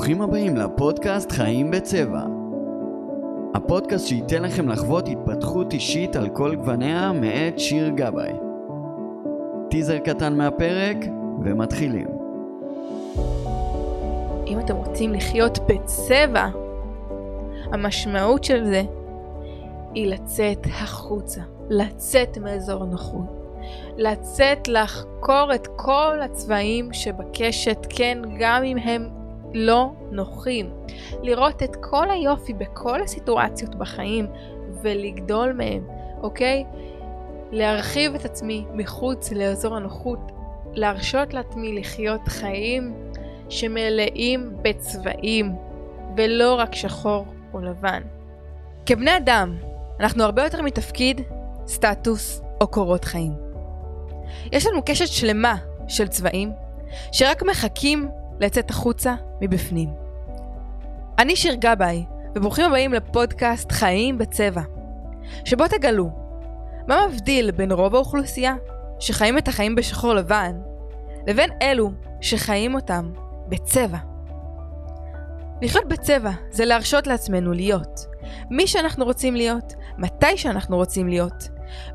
ברוכים הבאים לפודקאסט חיים בצבע. הפודקאסט שייתן לכם לחוות התפתחות אישית על כל גווניה מאת שיר גבאי. טיזר קטן מהפרק ומתחילים. אם אתם רוצים לחיות בצבע, המשמעות של זה היא לצאת החוצה, לצאת מאזור הנוחות. לצאת לחקור את כל הצבעים שבקשת, כן, גם אם הם לא נוחים. לראות את כל היופי בכל הסיטואציות בחיים ולגדול מהם, אוקיי? להרחיב את עצמי מחוץ לאזור הנוחות, להרשות לעצמי לחיות חיים שמלאים בצבעים ולא רק שחור או לבן. כבני אדם, אנחנו הרבה יותר מתפקיד, סטטוס או קורות חיים. יש לנו קשת שלמה של צבעים שרק מחכים לצאת החוצה מבפנים. אני שיר גבאי, וברוכים הבאים לפודקאסט חיים בצבע, שבו תגלו מה מבדיל בין רוב האוכלוסייה שחיים את החיים בשחור לבן, לבין אלו שחיים אותם בצבע. לחיות בצבע זה להרשות לעצמנו להיות מי שאנחנו רוצים להיות, מתי שאנחנו רוצים להיות,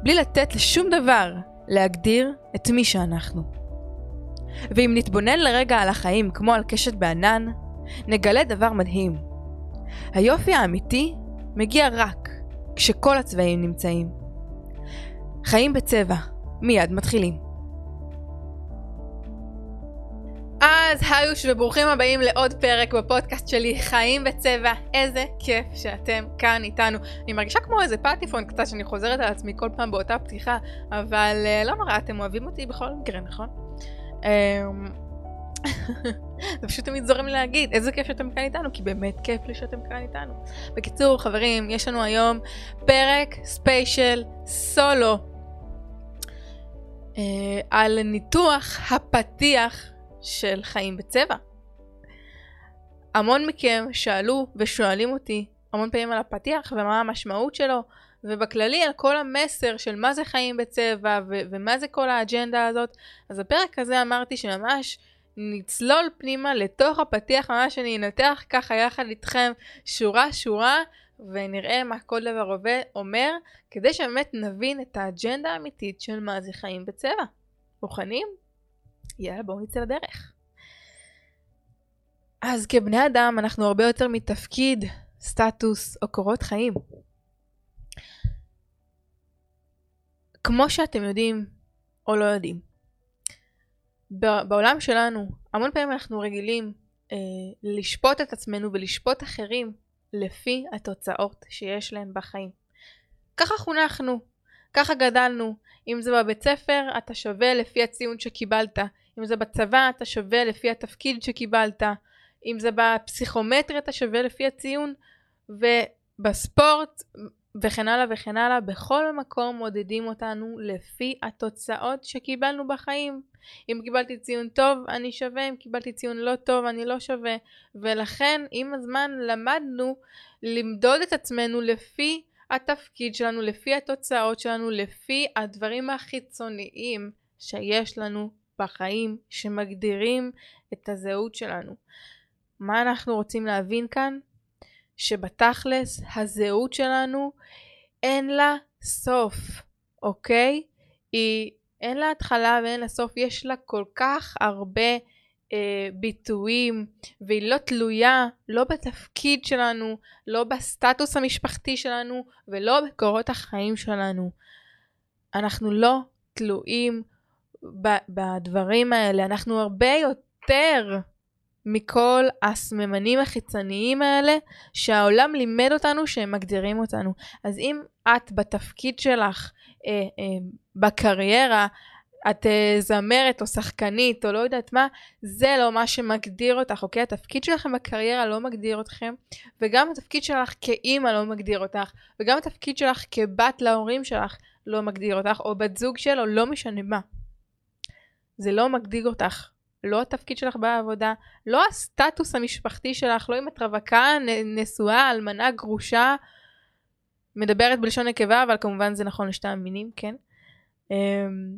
בלי לתת לשום דבר להגדיר את מי שאנחנו. ואם נתבונן לרגע על החיים כמו על קשת בענן, נגלה דבר מדהים. היופי האמיתי מגיע רק כשכל הצבעים נמצאים. חיים בצבע, מיד מתחילים. אז היוש וברוכים הבאים לעוד פרק בפודקאסט שלי חיים בצבע איזה כיף שאתם כאן איתנו אני מרגישה כמו איזה פטיפון קצת שאני חוזרת על עצמי כל פעם באותה פתיחה אבל uh, לא נורא אתם אוהבים אותי בכל מקרה נכון? Um, זה פשוט תמיד זורם להגיד איזה כיף שאתם כאן איתנו כי באמת כיף לי שאתם כאן איתנו. בקיצור חברים יש לנו היום פרק ספיישל סולו uh, על ניתוח הפתיח של חיים בצבע. המון מכם שאלו ושואלים אותי המון פעמים על הפתיח ומה המשמעות שלו ובכללי על כל המסר של מה זה חיים בצבע ו- ומה זה כל האג'נדה הזאת אז בפרק הזה אמרתי שממש נצלול פנימה לתוך הפתיח ממש אני אנתח ככה יחד איתכם שורה שורה ונראה מה כל דבר אומר כדי שבאמת נבין את האג'נדה האמיתית של מה זה חיים בצבע. מוכנים? יאללה בואו נצא לדרך. אז כבני אדם אנחנו הרבה יותר מתפקיד, סטטוס או קורות חיים. כמו שאתם יודעים או לא יודעים, בעולם שלנו המון פעמים אנחנו רגילים אה, לשפוט את עצמנו ולשפוט אחרים לפי התוצאות שיש להם בחיים. ככה חונכנו, ככה גדלנו. אם זה בבית ספר אתה שווה לפי הציון שקיבלת, אם זה בצבא אתה שווה לפי התפקיד שקיבלת, אם זה בפסיכומטרי אתה שווה לפי הציון, ובספורט וכן הלאה וכן הלאה, בכל מקום מודדים אותנו לפי התוצאות שקיבלנו בחיים. אם קיבלתי ציון טוב אני שווה, אם קיבלתי ציון לא טוב אני לא שווה, ולכן עם הזמן למדנו למדוד את עצמנו לפי התפקיד שלנו, לפי התוצאות שלנו, לפי הדברים החיצוניים שיש לנו בחיים שמגדירים את הזהות שלנו. מה אנחנו רוצים להבין כאן? שבתכלס הזהות שלנו אין לה סוף, אוקיי? היא אין לה התחלה ואין לה סוף, יש לה כל כך הרבה אה, ביטויים והיא לא תלויה לא בתפקיד שלנו, לא בסטטוס המשפחתי שלנו ולא בקורות החיים שלנו. אנחנו לא תלויים בדברים האלה, אנחנו הרבה יותר מכל הסממנים החיצוניים האלה שהעולם לימד אותנו שהם מגדירים אותנו. אז אם את בתפקיד שלך אה, אה, בקריירה, את אה, זמרת או שחקנית או לא יודעת מה, זה לא מה שמגדיר אותך, אוקיי? התפקיד שלכם בקריירה לא מגדיר אתכם, וגם התפקיד שלך כאימא לא מגדיר אותך, וגם התפקיד שלך כבת להורים שלך לא מגדיר אותך, או בת זוג שלו, לא משנה מה. זה לא מגדיר אותך. לא התפקיד שלך בעבודה, לא הסטטוס המשפחתי שלך, לא אם את רווקה, נשואה, אלמנה, גרושה, מדברת בלשון נקבה, אבל כמובן זה נכון לשתי המינים, כן? אמ,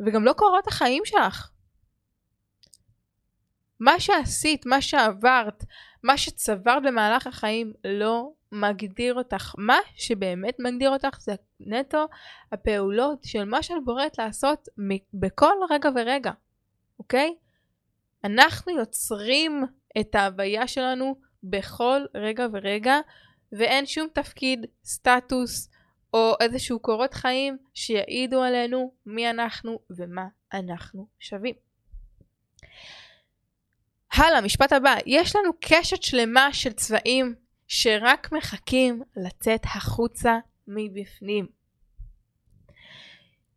וגם לא קורות החיים שלך. מה שעשית, מה שעברת, מה שצברת במהלך החיים לא מגדיר אותך. מה שבאמת מגדיר אותך זה נטו הפעולות של מה שאת בוראת לעשות בכל רגע ורגע, אוקיי? אנחנו יוצרים את ההוויה שלנו בכל רגע ורגע, ואין שום תפקיד, סטטוס או איזשהו קורות חיים שיעידו עלינו מי אנחנו ומה אנחנו שווים. הלאה, משפט הבא. יש לנו קשת שלמה של צבעים שרק מחכים לצאת החוצה מבפנים.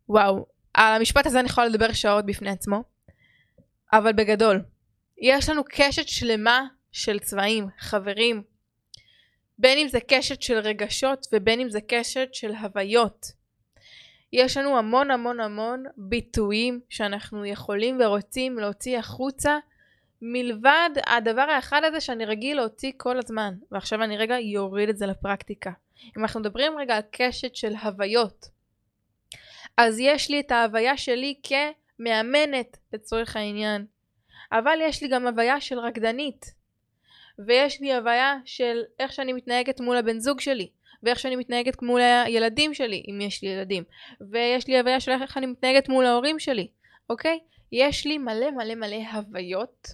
וואו, על המשפט הזה אני יכולה לדבר שעות בפני עצמו, אבל בגדול, יש לנו קשת שלמה של צבעים, חברים. בין אם זה קשת של רגשות ובין אם זה קשת של הוויות. יש לנו המון המון המון ביטויים שאנחנו יכולים ורוצים להוציא החוצה מלבד הדבר האחד הזה שאני רגיל להוציא כל הזמן ועכשיו אני רגע יוריד את זה לפרקטיקה. אם אנחנו מדברים רגע על קשת של הוויות אז יש לי את ההוויה שלי כמאמנת לצורך העניין אבל יש לי גם הוויה של רקדנית ויש לי הוויה של איך שאני מתנהגת מול הבן זוג שלי ואיך שאני מתנהגת מול הילדים שלי אם יש לי ילדים ויש לי הוויה של איך אני מתנהגת מול ההורים שלי אוקיי? יש לי מלא מלא מלא הוויות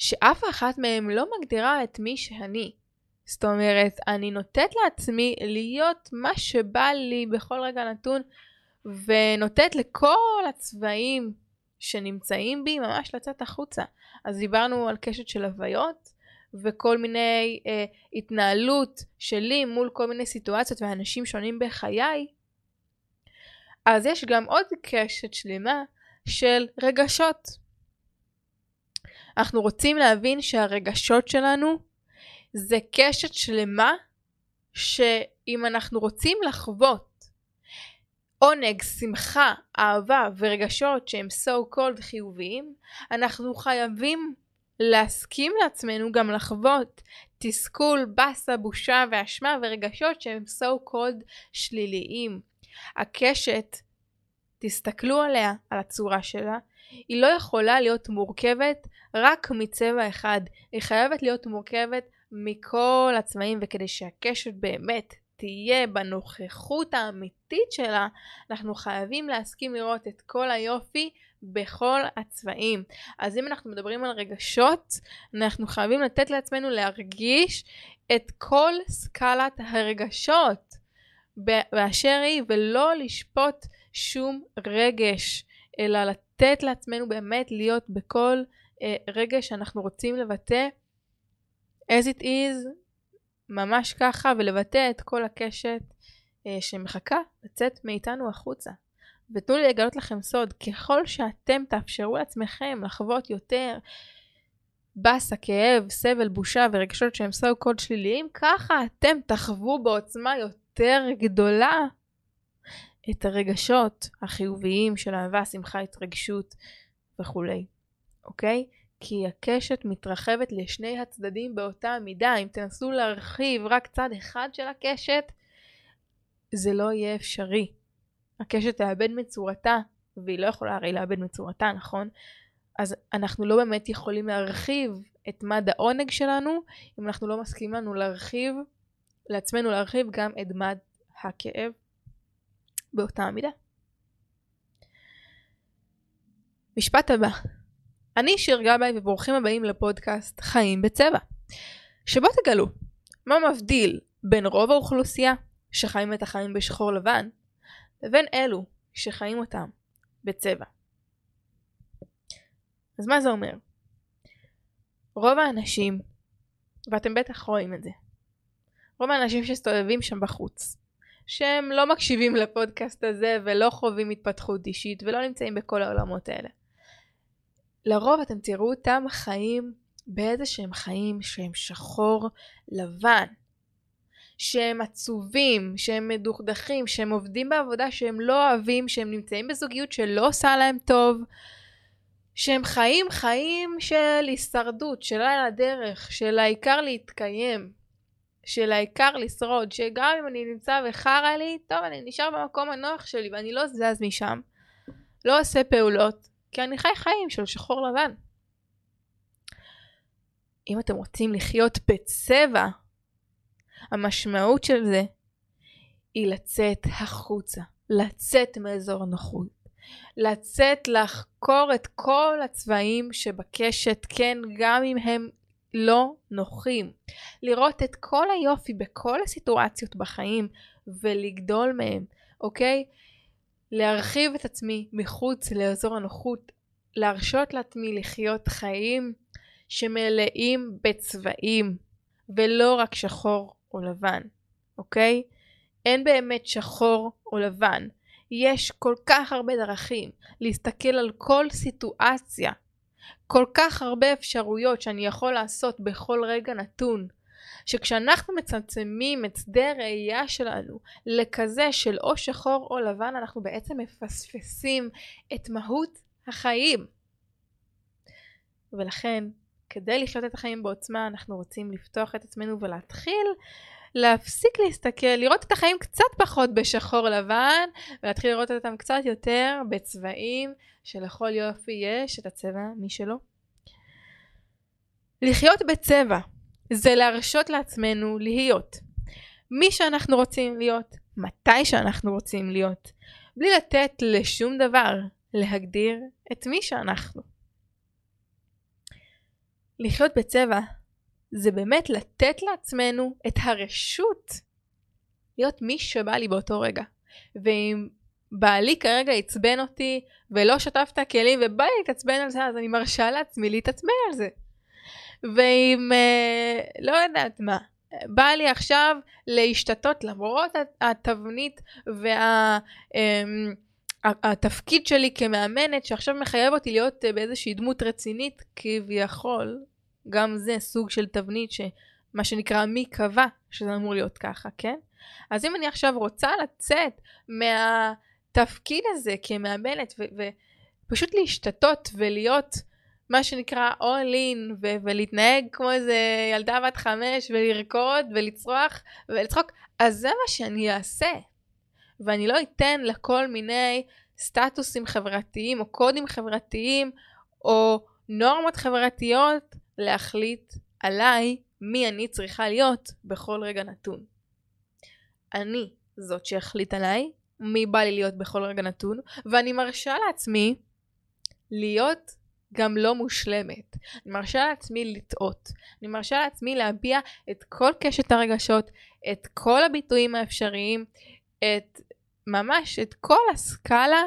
שאף אחת מהן לא מגדירה את מי שאני. זאת אומרת, אני נותנת לעצמי להיות מה שבא לי בכל רגע נתון, ונותנת לכל הצבעים שנמצאים בי ממש לצאת החוצה. אז דיברנו על קשת של הוויות, וכל מיני אה, התנהלות שלי מול כל מיני סיטואציות ואנשים שונים בחיי. אז יש גם עוד קשת שלמה של רגשות. אנחנו רוצים להבין שהרגשות שלנו זה קשת שלמה שאם אנחנו רוצים לחוות עונג, שמחה, אהבה ורגשות שהם so called חיוביים, אנחנו חייבים להסכים לעצמנו גם לחוות תסכול, באסה, בושה ואשמה ורגשות שהם so called שליליים. הקשת, תסתכלו עליה, על הצורה שלה, היא לא יכולה להיות מורכבת רק מצבע אחד, היא חייבת להיות מורכבת מכל הצבעים וכדי שהקשת באמת תהיה בנוכחות האמיתית שלה, אנחנו חייבים להסכים לראות את כל היופי בכל הצבעים. אז אם אנחנו מדברים על רגשות, אנחנו חייבים לתת לעצמנו להרגיש את כל סקלת הרגשות באשר היא, ולא לשפוט שום רגש, אלא לתת לעצמנו באמת להיות בכל אה, רגע שאנחנו רוצים לבטא as it is, ממש ככה, ולבטא את כל הקשת אה, שמחכה לצאת מאיתנו החוצה. ותנו לי לגלות לכם סוד, ככל שאתם תאפשרו לעצמכם לחוות יותר באסה, כאב, סבל, בושה ורגשות שהם סו קוד שליליים, ככה אתם תחוו בעוצמה יותר גדולה את הרגשות החיוביים של אהבה, שמחה, התרגשות וכולי, אוקיי? כי הקשת מתרחבת לשני הצדדים באותה מידה. אם תנסו להרחיב רק צד אחד של הקשת, זה לא יהיה אפשרי. הקשת תאבד מצורתה, והיא לא יכולה הרי לאבד מצורתה, נכון? אז אנחנו לא באמת יכולים להרחיב את מד העונג שלנו, אם אנחנו לא מסכימים לנו להרחיב, לעצמנו להרחיב גם את מד הכאב באותה המידה. משפט הבא אני שיר גבאי וברוכים הבאים לפודקאסט חיים בצבע שבו תגלו מה מבדיל בין רוב האוכלוסייה שחיים את החיים בשחור לבן לבין אלו שחיים אותם בצבע. אז מה זה אומר? רוב האנשים, ואתם בטח רואים את זה, רוב האנשים שסתובבים שם בחוץ, שהם לא מקשיבים לפודקאסט הזה ולא חווים התפתחות אישית ולא נמצאים בכל העולמות האלה. לרוב אתם תראו אותם חיים באיזה שהם חיים שהם שחור לבן. שהם עצובים, שהם מדוכדכים, שהם עובדים בעבודה שהם לא אוהבים, שהם נמצאים בזוגיות שלא עושה להם טוב, שהם חיים חיים של הישרדות, של על הדרך, של העיקר להתקיים, של העיקר לשרוד, שגם אם אני נמצא וחרא לי, טוב, אני נשאר במקום הנוח שלי ואני לא זז משם, לא עושה פעולות, כי אני חי חיים של שחור לבן. אם אתם רוצים לחיות בצבע, המשמעות של זה היא לצאת החוצה, לצאת מאזור הנוחות, לצאת לחקור את כל הצבעים שבקשת, כן, גם אם הם לא נוחים. לראות את כל היופי בכל הסיטואציות בחיים ולגדול מהם, אוקיי? להרחיב את עצמי מחוץ לאזור הנוחות, להרשות לעצמי לחיות חיים שמלאים בצבעים ולא רק שחור או לבן, אוקיי? אין באמת שחור או לבן. יש כל כך הרבה דרכים להסתכל על כל סיטואציה, כל כך הרבה אפשרויות שאני יכול לעשות בכל רגע נתון, שכשאנחנו מצמצמים את שדה הראייה שלנו לכזה של או שחור או לבן, אנחנו בעצם מפספסים את מהות החיים. ולכן, כדי לחיות את החיים בעוצמה, אנחנו רוצים לפתוח את עצמנו ולהתחיל להפסיק להסתכל, לראות את החיים קצת פחות בשחור לבן, ולהתחיל לראות אותם קצת יותר בצבעים, שלכל יופי יש את הצבע משלו. לחיות בצבע זה להרשות לעצמנו להיות מי שאנחנו רוצים להיות, מתי שאנחנו רוצים להיות, בלי לתת לשום דבר להגדיר את מי שאנחנו. לחיות בצבע זה באמת לתת לעצמנו את הרשות להיות מי שבא לי באותו רגע. ואם בעלי כרגע עצבן אותי ולא שטף את הכלים ובא לי להתעצבן על זה, אז אני מרשה לעצמי להתעצבן על זה. ואם אה, לא יודעת מה, בא לי עכשיו להשתתות למרות התבנית וה, אה, שלי כמאמנת שעכשיו מחייב אותי להיות אה, באיזושהי דמות רצינית כביכול, גם זה סוג של תבנית שמה שנקרא מי קבע שזה אמור להיות ככה, כן? אז אם אני עכשיו רוצה לצאת מהתפקיד הזה כמאמנת ופשוט להשתתות ולהיות מה שנקרא all in ו- ולהתנהג כמו איזה ילדה בת חמש ולרקוד ולצרוח ולצחוק, אז זה מה שאני אעשה. ואני לא אתן לכל מיני סטטוסים חברתיים או קודים חברתיים או נורמות חברתיות להחליט עליי מי אני צריכה להיות בכל רגע נתון. אני זאת שיחליט עליי מי בא לי להיות בכל רגע נתון, ואני מרשה לעצמי להיות גם לא מושלמת. אני מרשה לעצמי לטעות. אני מרשה לעצמי להביע את כל קשת הרגשות, את כל הביטויים האפשריים, את ממש את כל הסקאלה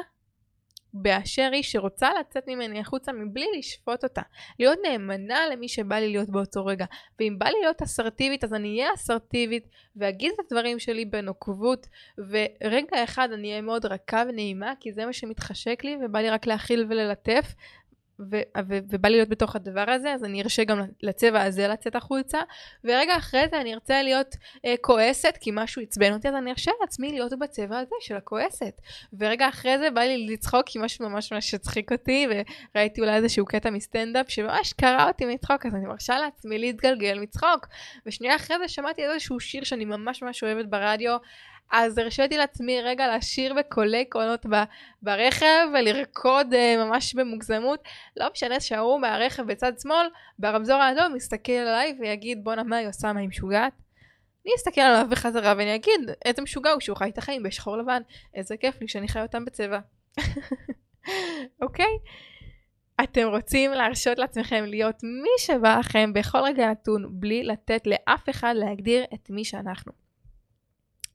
באשר היא שרוצה לצאת ממני החוצה מבלי לשפוט אותה. להיות נאמנה למי שבא לי להיות באותו רגע. ואם בא לי להיות אסרטיבית אז אני אהיה אסרטיבית ואגיד את הדברים שלי בנוקבות ורגע אחד אני אהיה מאוד רכה ונעימה כי זה מה שמתחשק לי ובא לי רק להכיל וללטף ו- ו- ובא לי להיות בתוך הדבר הזה, אז אני ארשה גם לצבע הזה לצאת החוצה, ורגע אחרי זה אני ארצה להיות אה, כועסת כי משהו עצבן אותי, אז אני ארשה לעצמי להיות בצבע הזה של הכועסת. ורגע אחרי זה בא לי לצחוק כי משהו ממש ממש הצחיק אותי, וראיתי אולי איזשהו קטע מסטנדאפ שממש קרע אותי מצחוק, אז אני מרשה לעצמי להתגלגל מצחוק. ושנייה אחרי זה שמעתי איזשהו שיר שאני ממש ממש אוהבת ברדיו, אז הרשיתי לעצמי רגע לשיר בקולי קולות ברכב ולרקוד uh, ממש במוגזמות. לא משנה שההוא מהרכב בצד שמאל, ברמזור האדום, יסתכל עליי ויגיד בואנה מה היא עושה, מה היא משוגעת? אני אסתכל עליו בחזרה ואני אגיד איזה משוגע הוא שהוא חי את החיים בשחור לבן, איזה כיף לי שאני חי אותם בצבע. אוקיי? אתם רוצים להרשות לעצמכם להיות מי שבא לכם בכל רגע נתון בלי לתת לאף אחד להגדיר את מי שאנחנו.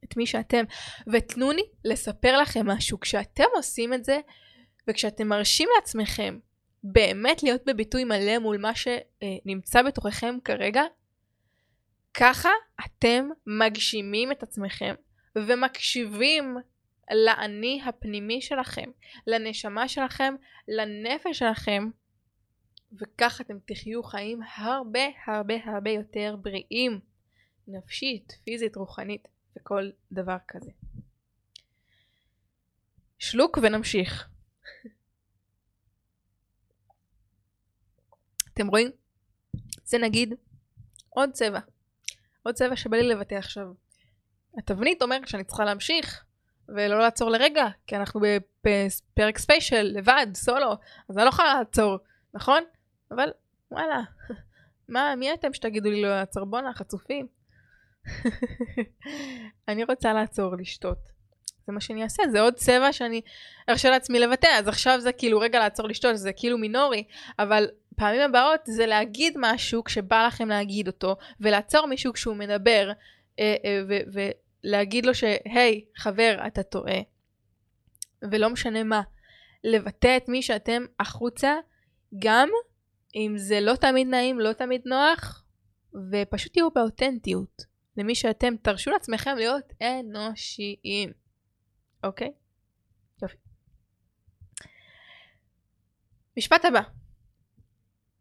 את מי שאתם. ותנו לי לספר לכם משהו, כשאתם עושים את זה, וכשאתם מרשים לעצמכם באמת להיות בביטוי מלא מול מה שנמצא בתוככם כרגע, ככה אתם מגשימים את עצמכם ומקשיבים לאני הפנימי שלכם, לנשמה שלכם, לנפש שלכם, וככה אתם תחיו חיים הרבה הרבה הרבה יותר בריאים, נפשית, פיזית, רוחנית. וכל דבר כזה. שלוק ונמשיך. אתם רואים? זה נגיד עוד צבע. עוד צבע שבא לי לבטא עכשיו. התבנית אומרת שאני צריכה להמשיך ולא לעצור לרגע, כי אנחנו בפרק ספיישל, לבד, סולו, אז אני לא יכולה לעצור, נכון? אבל וואלה, מה, מי אתם שתגידו לי לא לעצור? בואנה, חצופים. אני רוצה לעצור לשתות. זה מה שאני אעשה, זה עוד צבע שאני ארשה לעצמי לבטא, אז עכשיו זה כאילו רגע לעצור לשתות, זה כאילו מינורי, אבל פעמים הבאות זה להגיד משהו כשבא לכם להגיד אותו, ולעצור מישהו כשהוא מדבר, אה, אה, ולהגיד לו שהי, חבר, אתה טועה. ולא משנה מה. לבטא את מי שאתם החוצה, גם אם זה לא תמיד נעים, לא תמיד נוח, ופשוט תהיו באותנטיות. למי שאתם, תרשו לעצמכם להיות אנושיים, אוקיי? משפט הבא.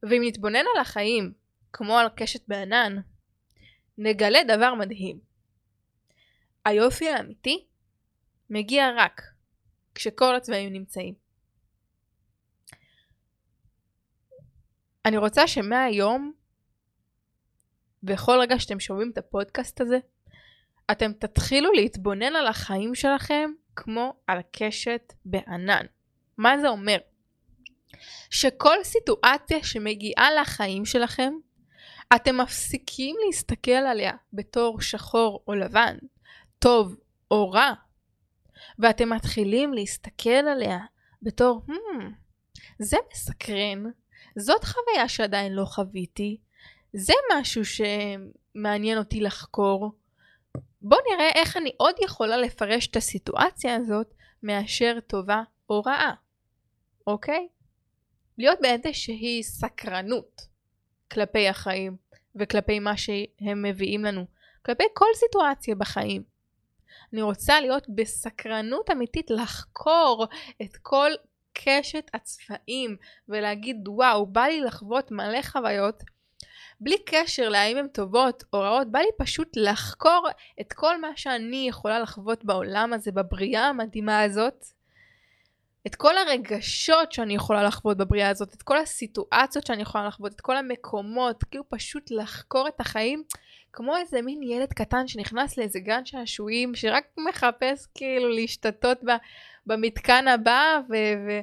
ואם נתבונן על החיים כמו על קשת בענן, נגלה דבר מדהים. היופי האמיתי מגיע רק כשכל הצבעים נמצאים. אני רוצה שמהיום, בכל רגע שאתם שומעים את הפודקאסט הזה, אתם תתחילו להתבונן על החיים שלכם כמו על קשת בענן. מה זה אומר? שכל סיטואציה שמגיעה לחיים שלכם, אתם מפסיקים להסתכל עליה בתור שחור או לבן, טוב או רע, ואתם מתחילים להסתכל עליה בתור, hmm, זה מסקרן, זאת חוויה שעדיין לא חוויתי, זה משהו שמעניין אותי לחקור. בואו נראה איך אני עוד יכולה לפרש את הסיטואציה הזאת מאשר טובה או רעה, אוקיי? להיות באיזושהי סקרנות כלפי החיים וכלפי מה שהם מביאים לנו, כלפי כל סיטואציה בחיים. אני רוצה להיות בסקרנות אמיתית לחקור את כל קשת הצבעים ולהגיד וואו בא לי לחוות מלא חוויות בלי קשר להאם הן טובות או רעות בא לי פשוט לחקור את כל מה שאני יכולה לחוות בעולם הזה בבריאה המדהימה הזאת. את כל הרגשות שאני יכולה לחוות בבריאה הזאת, את כל הסיטואציות שאני יכולה לחוות, את כל המקומות, כאילו פשוט לחקור את החיים כמו איזה מין ילד קטן שנכנס לאיזה גן שעשועים, שרק מחפש כאילו להשתתות במתקן הבא ו... ו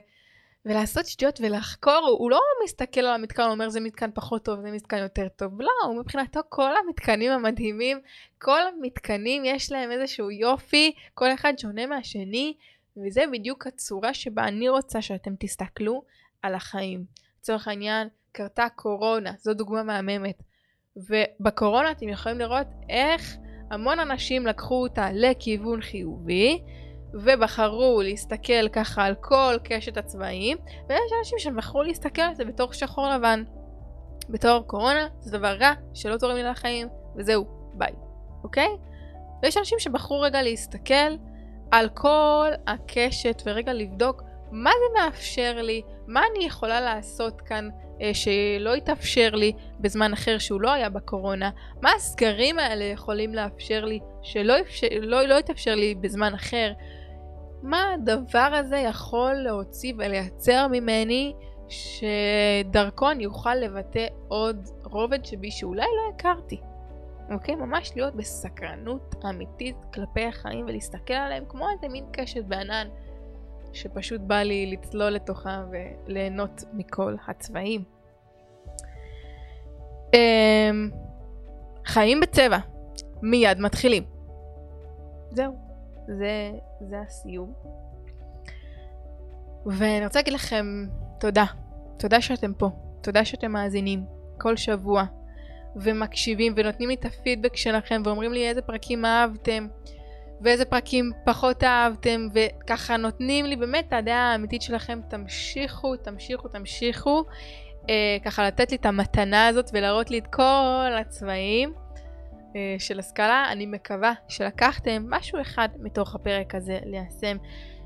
ולעשות שטויות ולחקור, הוא לא מסתכל על המתקן, הוא אומר זה מתקן פחות טוב, זה מתקן יותר טוב, לא, הוא מבחינתו כל המתקנים המדהימים, כל המתקנים יש להם איזשהו יופי, כל אחד שונה מהשני, וזה בדיוק הצורה שבה אני רוצה שאתם תסתכלו על החיים. לצורך העניין, קרתה קורונה, זו דוגמה מהממת. ובקורונה אתם יכולים לראות איך המון אנשים לקחו אותה לכיוון חיובי, ובחרו להסתכל ככה על כל קשת הצבעים, ויש אנשים שבחרו להסתכל על זה בתור שחור לבן. בתור קורונה זה דבר רע שלא תורם לי לחיים, וזהו, ביי, אוקיי? ויש אנשים שבחרו רגע להסתכל על כל הקשת ורגע לבדוק מה זה מאפשר לי, מה אני יכולה לעשות כאן אה, שלא יתאפשר לי בזמן אחר שהוא לא היה בקורונה, מה הסגרים האלה יכולים לאפשר לי שלא אפשר, לא, לא יתאפשר לי בזמן אחר, מה הדבר הזה יכול להוציא ולייצר ממני שדרכו אני אוכל לבטא עוד רובד שבי שאולי לא הכרתי. אוקיי? ממש להיות בסקרנות אמיתית כלפי החיים ולהסתכל עליהם כמו איזה מין קשת בענן שפשוט בא לי לצלול לתוכה וליהנות מכל הצבעים. אמ, חיים בצבע, מיד מתחילים. זהו, זה, זה הסיום. ואני רוצה להגיד לכם תודה. תודה שאתם פה. תודה שאתם מאזינים כל שבוע ומקשיבים ונותנים לי את הפידבק שלכם ואומרים לי איזה פרקים אהבתם ואיזה פרקים פחות אהבתם וככה נותנים לי באמת את הדעה האמיתית שלכם תמשיכו תמשיכו תמשיכו אה, ככה לתת לי את המתנה הזאת ולהראות לי את כל הצבעים של הסקאלה אני מקווה שלקחתם משהו אחד מתוך הפרק הזה ליישם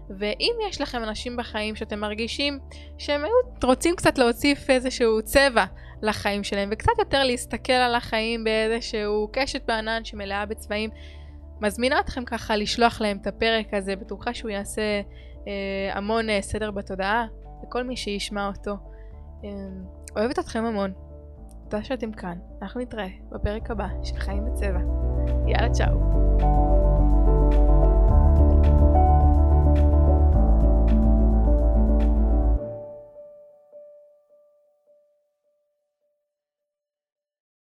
ואם יש לכם אנשים בחיים שאתם מרגישים שהם רוצים קצת להוסיף איזשהו צבע לחיים שלהם וקצת יותר להסתכל על החיים באיזשהו קשת בענן שמלאה בצבעים, מזמינה אתכם ככה לשלוח להם את הפרק הזה, בטוחה שהוא יעשה אה, המון אה, סדר בתודעה לכל מי שישמע אותו. אה, אוהבת אתכם המון. תודה שאתם כאן. אנחנו נתראה בפרק הבא של חיים בצבע. יאללה צ'או.